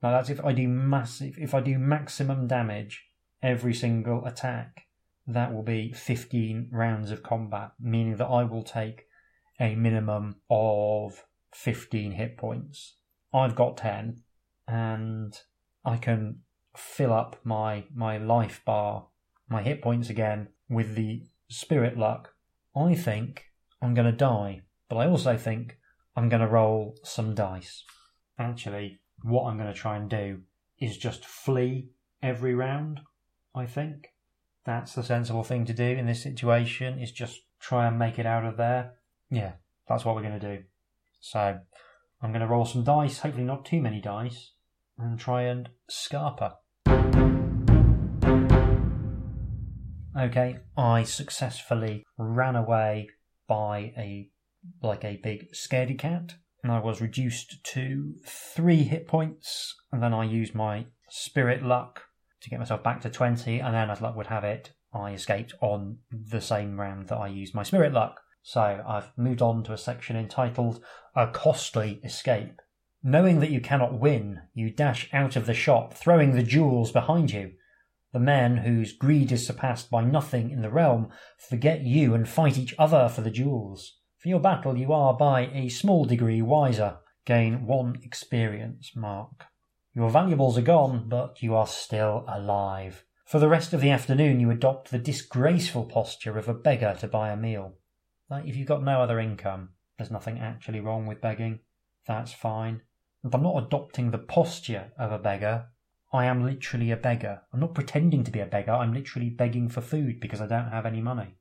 Now that's if I do massive, if I do maximum damage every single attack that will be 15 rounds of combat, meaning that I will take a minimum of 15 hit points. I've got 10, and I can fill up my, my life bar, my hit points again with the spirit luck. I think I'm going to die, but I also think I'm going to roll some dice. Actually, what I'm going to try and do is just flee every round, I think that's the sensible thing to do in this situation is just try and make it out of there. Yeah, that's what we're going to do. So I'm going to roll some dice, hopefully not too many dice, and try and scarper. Okay, I successfully ran away by a like a big scaredy cat, and I was reduced to three hit points, and then I used my spirit luck to get myself back to 20, and then, as luck would have it, I escaped on the same round that I used my spirit luck. So I've moved on to a section entitled A Costly Escape. Knowing that you cannot win, you dash out of the shop, throwing the jewels behind you. The men whose greed is surpassed by nothing in the realm forget you and fight each other for the jewels. For your battle, you are by a small degree wiser. Gain one experience mark. Your valuables are gone, but you are still alive. For the rest of the afternoon, you adopt the disgraceful posture of a beggar to buy a meal. Like, if you've got no other income, there's nothing actually wrong with begging. That's fine. And I'm not adopting the posture of a beggar. I am literally a beggar. I'm not pretending to be a beggar. I'm literally begging for food because I don't have any money.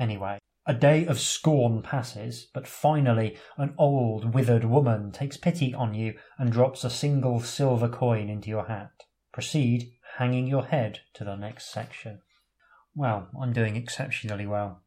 Anyway, a day of scorn passes, but finally an old, withered woman takes pity on you and drops a single silver coin into your hat. Proceed, hanging your head to the next section. Well, I'm doing exceptionally well.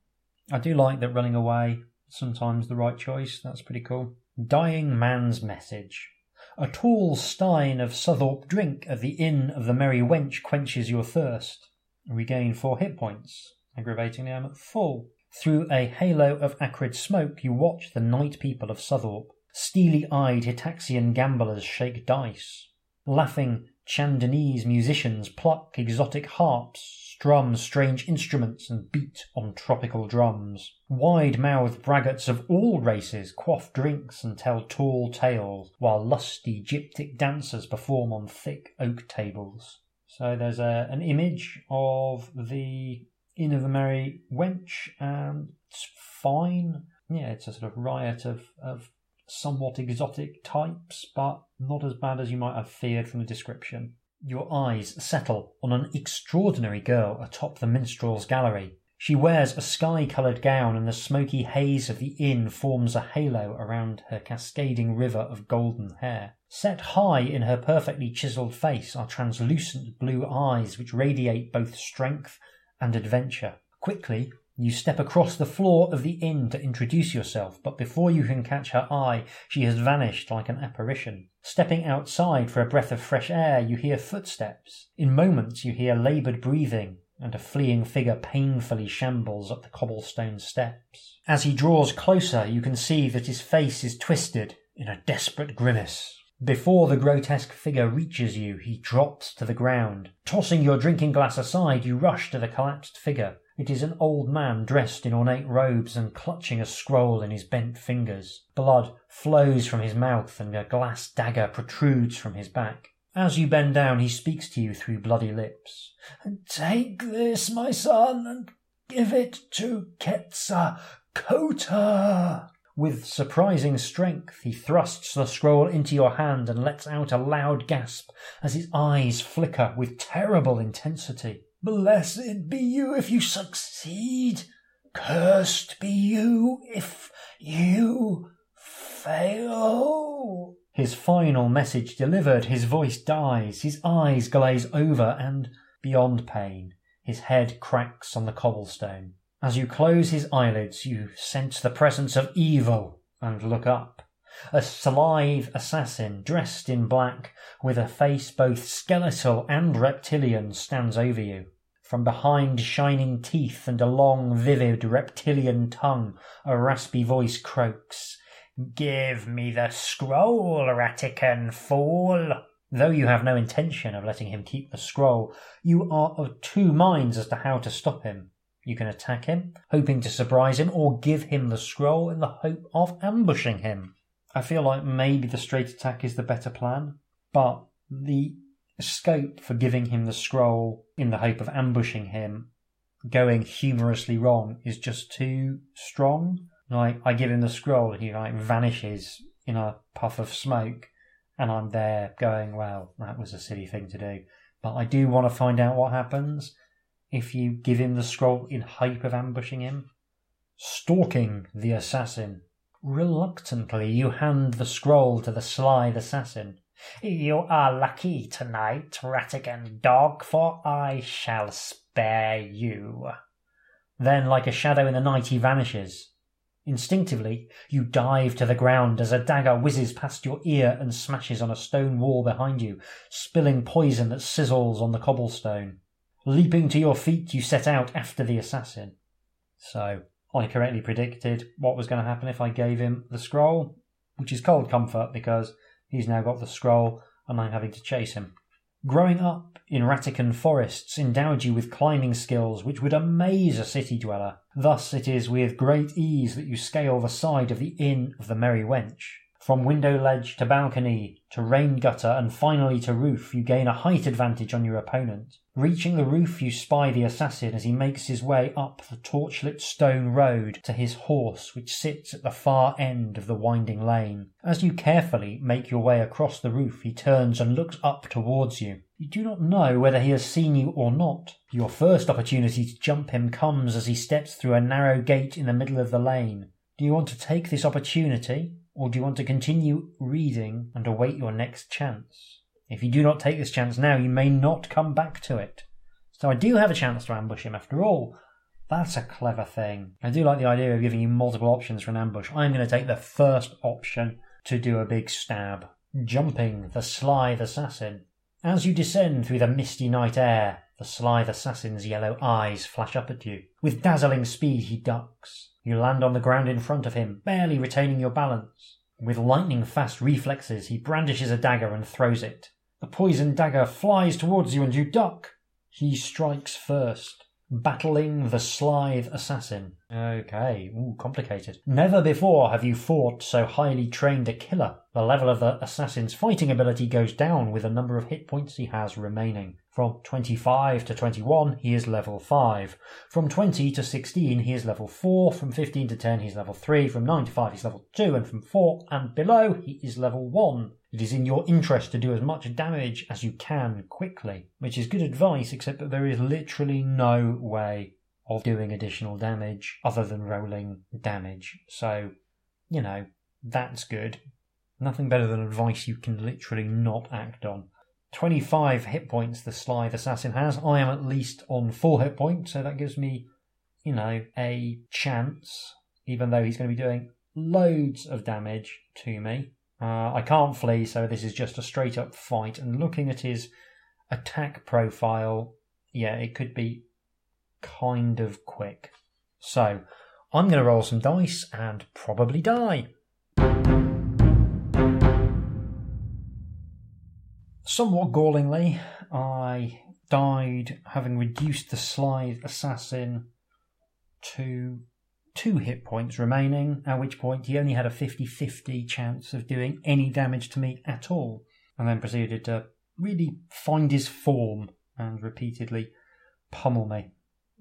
I do like that running away sometimes the right choice. That's pretty cool. Dying man's message. A tall stein of Southwarp drink at the inn of the Merry Wench quenches your thirst. Regain four hit points. Aggravatingly, I'm at full. Through a halo of acrid smoke, you watch the night people of Southwarp. Steely eyed Hitaxian gamblers shake dice. Laughing Chandonese musicians pluck exotic harps, strum strange instruments, and beat on tropical drums. Wide mouthed braggarts of all races quaff drinks and tell tall tales, while lusty gyptic dancers perform on thick oak tables. So there's a, an image of the Inn of the Merry Wench, and it's fine. Yeah, it's a sort of riot of, of somewhat exotic types, but not as bad as you might have feared from the description. Your eyes settle on an extraordinary girl atop the minstrel's gallery. She wears a sky coloured gown, and the smoky haze of the inn forms a halo around her cascading river of golden hair. Set high in her perfectly chiselled face are translucent blue eyes which radiate both strength and adventure. Quickly, you step across the floor of the inn to introduce yourself, but before you can catch her eye, she has vanished like an apparition. Stepping outside for a breath of fresh air, you hear footsteps. In moments, you hear laboured breathing, and a fleeing figure painfully shambles up the cobblestone steps. As he draws closer, you can see that his face is twisted in a desperate grimace. Before the grotesque figure reaches you, he drops to the ground. Tossing your drinking glass aside, you rush to the collapsed figure. It is an old man dressed in ornate robes and clutching a scroll in his bent fingers. Blood flows from his mouth and a glass dagger protrudes from his back. As you bend down, he speaks to you through bloody lips. Take this, my son, and give it to Quetzalcoatl. With surprising strength, he thrusts the scroll into your hand and lets out a loud gasp as his eyes flicker with terrible intensity. Blessed be you if you succeed. Cursed be you if you fail. His final message delivered, his voice dies, his eyes glaze over, and, beyond pain, his head cracks on the cobblestone. As you close his eyelids, you sense the presence of evil and look up. A Slithe assassin, dressed in black, with a face both skeletal and reptilian, stands over you. From behind shining teeth and a long, vivid reptilian tongue, a raspy voice croaks, Give me the scroll, Ratican fool! Though you have no intention of letting him keep the scroll, you are of two minds as to how to stop him. You can attack him, hoping to surprise him, or give him the scroll in the hope of ambushing him. I feel like maybe the straight attack is the better plan, but the scope for giving him the scroll in the hope of ambushing him going humorously wrong is just too strong. Like I give him the scroll, he like vanishes in a puff of smoke, and I'm there going, "Well, that was a silly thing to do." But I do want to find out what happens if you give him the scroll in hope of ambushing him. Stalking the assassin. Reluctantly, you hand the scroll to the sly assassin. You are lucky tonight, Ratican dog, for I shall spare you. Then, like a shadow in the night, he vanishes. Instinctively, you dive to the ground as a dagger whizzes past your ear and smashes on a stone wall behind you, spilling poison that sizzles on the cobblestone. Leaping to your feet, you set out after the assassin. So, I correctly predicted what was going to happen if I gave him the scroll, which is cold comfort because He's now got the scroll, and I'm having to chase him. Growing up in Ratican forests endowed you with climbing skills which would amaze a city dweller. Thus it is with great ease that you scale the side of the Inn of the Merry Wench. From window ledge to balcony, to rain gutter, and finally to roof, you gain a height advantage on your opponent. Reaching the roof, you spy the assassin as he makes his way up the torchlit stone road to his horse, which sits at the far end of the winding lane. As you carefully make your way across the roof, he turns and looks up towards you. You do not know whether he has seen you or not. Your first opportunity to jump him comes as he steps through a narrow gate in the middle of the lane. Do you want to take this opportunity? Or do you want to continue reading and await your next chance? If you do not take this chance now, you may not come back to it. So I do have a chance to ambush him after all. That's a clever thing. I do like the idea of giving you multiple options for an ambush. I'm going to take the first option to do a big stab. Jumping the Slithe Assassin. As you descend through the misty night air, the Slithe Assassin's yellow eyes flash up at you. With dazzling speed, he ducks. You land on the ground in front of him, barely retaining your balance. With lightning fast reflexes, he brandishes a dagger and throws it. The poisoned dagger flies towards you and you duck. He strikes first. Battling the Slithe Assassin. Okay, ooh, complicated. Never before have you fought so highly trained a killer. The level of the assassin's fighting ability goes down with the number of hit points he has remaining. From 25 to 21, he is level 5. From 20 to 16, he is level 4. From 15 to 10, he's level 3. From 9 to 5, he's level 2. And from 4 and below, he is level 1. It is in your interest to do as much damage as you can quickly, which is good advice, except that there is literally no way of doing additional damage other than rolling damage. So, you know, that's good. Nothing better than advice you can literally not act on. 25 hit points the Slithe Assassin has. I am at least on 4 hit points, so that gives me, you know, a chance, even though he's going to be doing loads of damage to me. Uh, I can't flee, so this is just a straight up fight. And looking at his attack profile, yeah, it could be kind of quick. So I'm going to roll some dice and probably die. Somewhat gallingly, I died having reduced the Slithe assassin to two hit points remaining, at which point he only had a 50 50 chance of doing any damage to me at all, and then proceeded to really find his form and repeatedly pummel me.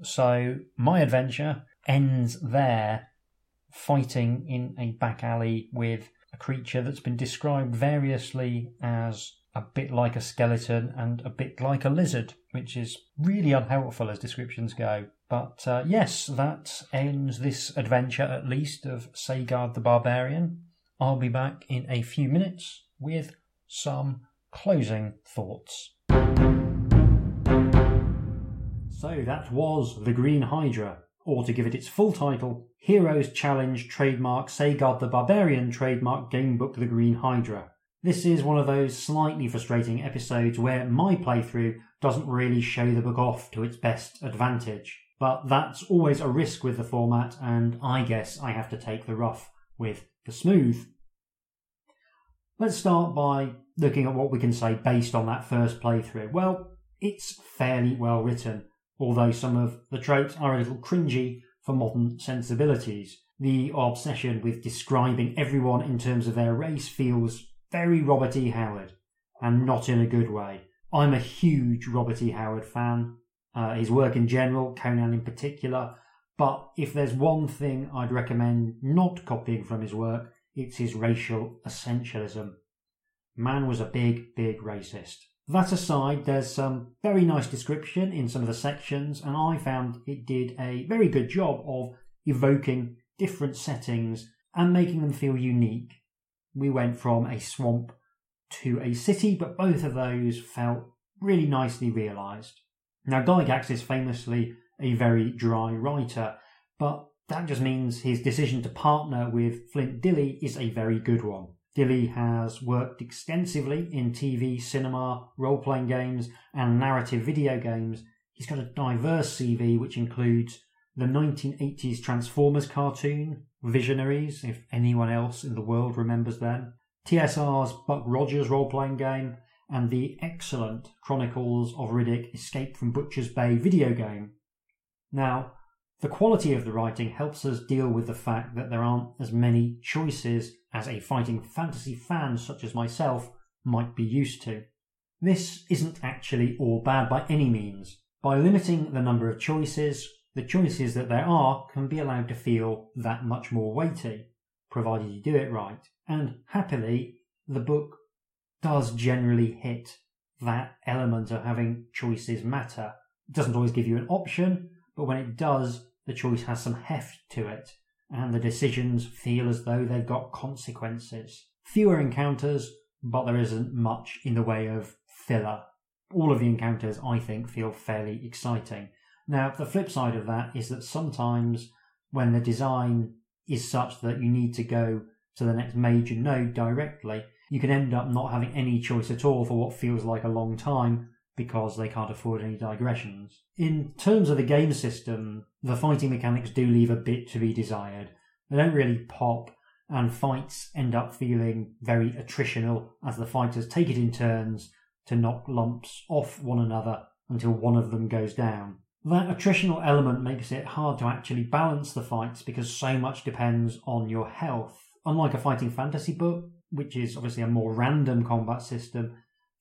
So my adventure ends there, fighting in a back alley with a creature that's been described variously as a bit like a skeleton and a bit like a lizard, which is really unhelpful as descriptions go. But uh, yes, that ends this adventure at least of Sagard the Barbarian. I'll be back in a few minutes with some closing thoughts. So that was The Green Hydra, or to give it its full title, Heroes Challenge Trademark Sagard the Barbarian Trademark Gamebook The Green Hydra. This is one of those slightly frustrating episodes where my playthrough doesn't really show the book off to its best advantage. But that's always a risk with the format, and I guess I have to take the rough with the smooth. Let's start by looking at what we can say based on that first playthrough. Well, it's fairly well written although some of the tropes are a little cringy for modern sensibilities. The obsession with describing everyone in terms of their race feels very Robert E. Howard, and not in a good way. I'm a huge Robert E. Howard fan, uh, his work in general, Conan in particular, but if there's one thing I'd recommend not copying from his work, it's his racial essentialism. Man was a big, big racist. That aside, there's some very nice description in some of the sections, and I found it did a very good job of evoking different settings and making them feel unique. We went from a swamp to a city, but both of those felt really nicely realised. Now, Gygax is famously a very dry writer, but that just means his decision to partner with Flint Dille is a very good one. Dille has worked extensively in TV, cinema, role playing games, and narrative video games. He's got a diverse CV which includes the 1980s Transformers cartoon, Visionaries, if anyone else in the world remembers them, TSR's Buck Rogers role playing game, and the excellent Chronicles of Riddick Escape from Butcher's Bay video game. Now, the quality of the writing helps us deal with the fact that there aren't as many choices as a fighting fantasy fan such as myself might be used to. This isn't actually all bad by any means. By limiting the number of choices, the choices that there are can be allowed to feel that much more weighty, provided you do it right. And happily, the book does generally hit that element of having choices matter. It doesn't always give you an option, but when it does, the choice has some heft to it and the decisions feel as though they've got consequences. Fewer encounters, but there isn't much in the way of filler. All of the encounters, I think, feel fairly exciting. Now, the flip side of that is that sometimes when the design is such that you need to go to the next major node directly, you can end up not having any choice at all for what feels like a long time because they can't afford any digressions. In terms of the game system, the fighting mechanics do leave a bit to be desired. They don't really pop, and fights end up feeling very attritional as the fighters take it in turns to knock lumps off one another until one of them goes down. That attritional element makes it hard to actually balance the fights because so much depends on your health. Unlike a fighting fantasy book, which is obviously a more random combat system,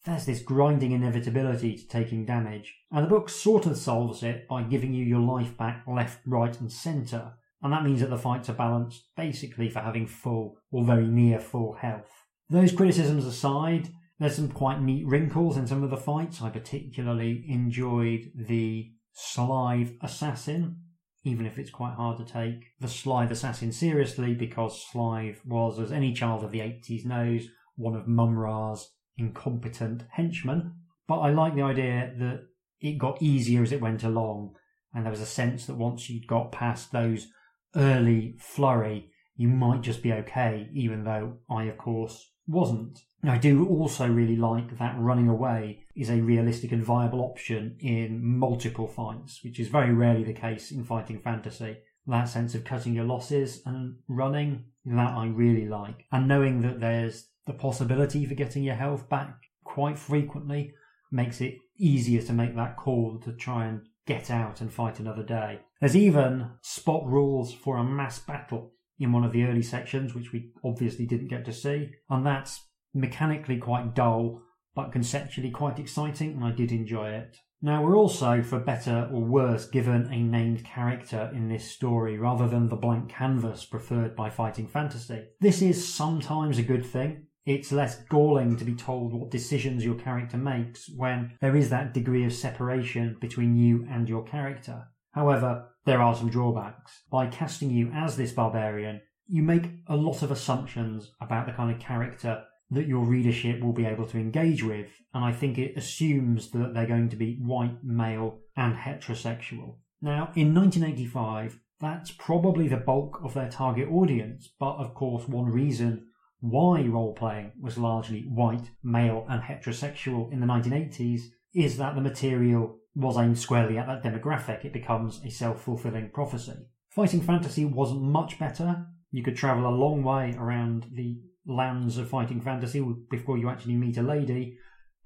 there's this grinding inevitability to taking damage, and the book sort of solves it by giving you your life back left, right, and centre, and that means that the fights are balanced basically for having full or very near full health. Those criticisms aside, there's some quite neat wrinkles in some of the fights. I particularly enjoyed the Slithe Assassin, even if it's quite hard to take the Slithe Assassin seriously because Slithe was, as any child of the 80s knows, one of Mumm-Ra's incompetent henchmen. But I like the idea that it got easier as it went along, and there was a sense that once you got past those early flurry, you might just be okay, even though I, of course, wasn't. I do also really like that running away is a realistic and viable option in multiple fights, which is very rarely the case in fighting fantasy. That sense of cutting your losses and running, that I really like. And knowing that there's the possibility for getting your health back quite frequently makes it easier to make that call to try and get out and fight another day. There's even spot rules for a mass battle in one of the early sections, which we obviously didn't get to see. And that's mechanically quite dull, but conceptually quite exciting, and I did enjoy it. Now, we're also, for better or worse, given a named character in this story rather than the blank canvas preferred by fighting fantasy. This is sometimes a good thing. It's less galling to be told what decisions your character makes when there is that degree of separation between you and your character. However, there are some drawbacks. By casting you as this barbarian, you make a lot of assumptions about the kind of character that your readership will be able to engage with, and I think it assumes that they're going to be white, male, and heterosexual. Now, in 1985, that's probably the bulk of their target audience, but of course, one reason why role playing was largely white, male, and heterosexual in the 1980s is that the material was aimed squarely at that demographic, it becomes a self fulfilling prophecy. Fighting fantasy wasn't much better. You could travel a long way around the lands of fighting fantasy before you actually meet a lady,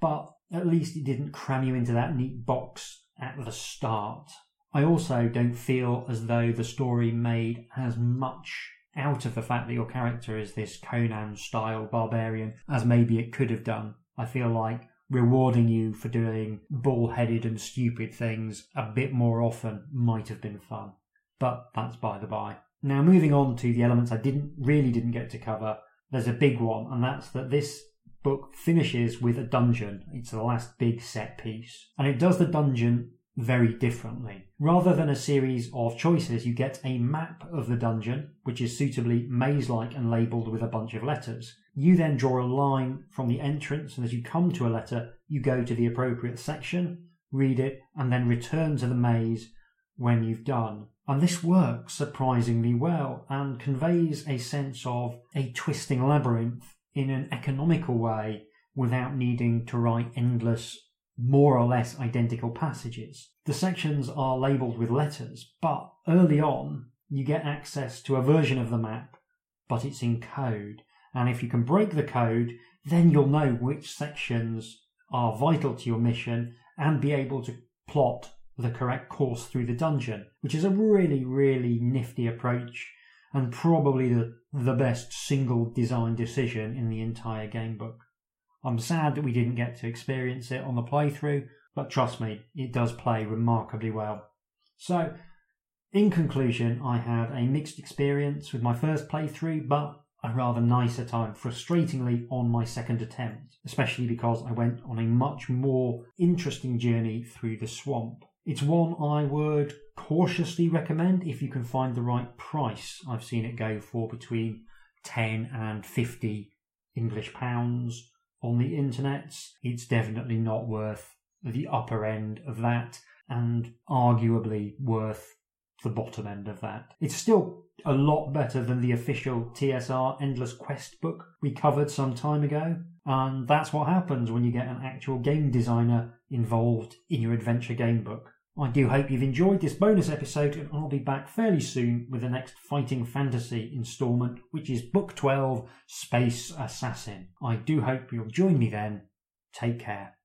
but at least it didn't cram you into that neat box at the start. I also don't feel as though the story made as much out of the fact that your character is this Conan style barbarian as maybe it could have done. I feel like rewarding you for doing bull-headed and stupid things a bit more often might have been fun. But that's by the by. Now moving on to the elements I didn't really didn't get to cover, there's a big one, and that's that this book finishes with a dungeon. It's the last big set piece. And it does the dungeon very differently. Rather than a series of choices, you get a map of the dungeon, which is suitably maze like and labelled with a bunch of letters. You then draw a line from the entrance, and as you come to a letter, you go to the appropriate section, read it, and then return to the maze when you've done. And this works surprisingly well and conveys a sense of a twisting labyrinth in an economical way without needing to write endless more or less identical passages. The sections are labelled with letters, but early on you get access to a version of the map, but it's in code. And if you can break the code, then you'll know which sections are vital to your mission and be able to plot the correct course through the dungeon, which is a really, really nifty approach and probably the, the best single design decision in the entire gamebook. I'm sad that we didn't get to experience it on the playthrough, but trust me, it does play remarkably well. So, in conclusion, I had a mixed experience with my first playthrough, but a rather nicer time, frustratingly, on my second attempt, especially because I went on a much more interesting journey through the swamp. It's one I would cautiously recommend if you can find the right price. I've seen it go for between 10 and 50 English pounds on the internet, it's definitely not worth the upper end of that and arguably worth the bottom end of that. It's still a lot better than the official TSR Endless Quest book we covered some time ago. And that's what happens when you get an actual game designer involved in your adventure game book. I do hope you've enjoyed this bonus episode, and I'll be back fairly soon with the next Fighting Fantasy installment, which is Book 12 Space Assassin. I do hope you'll join me then. Take care.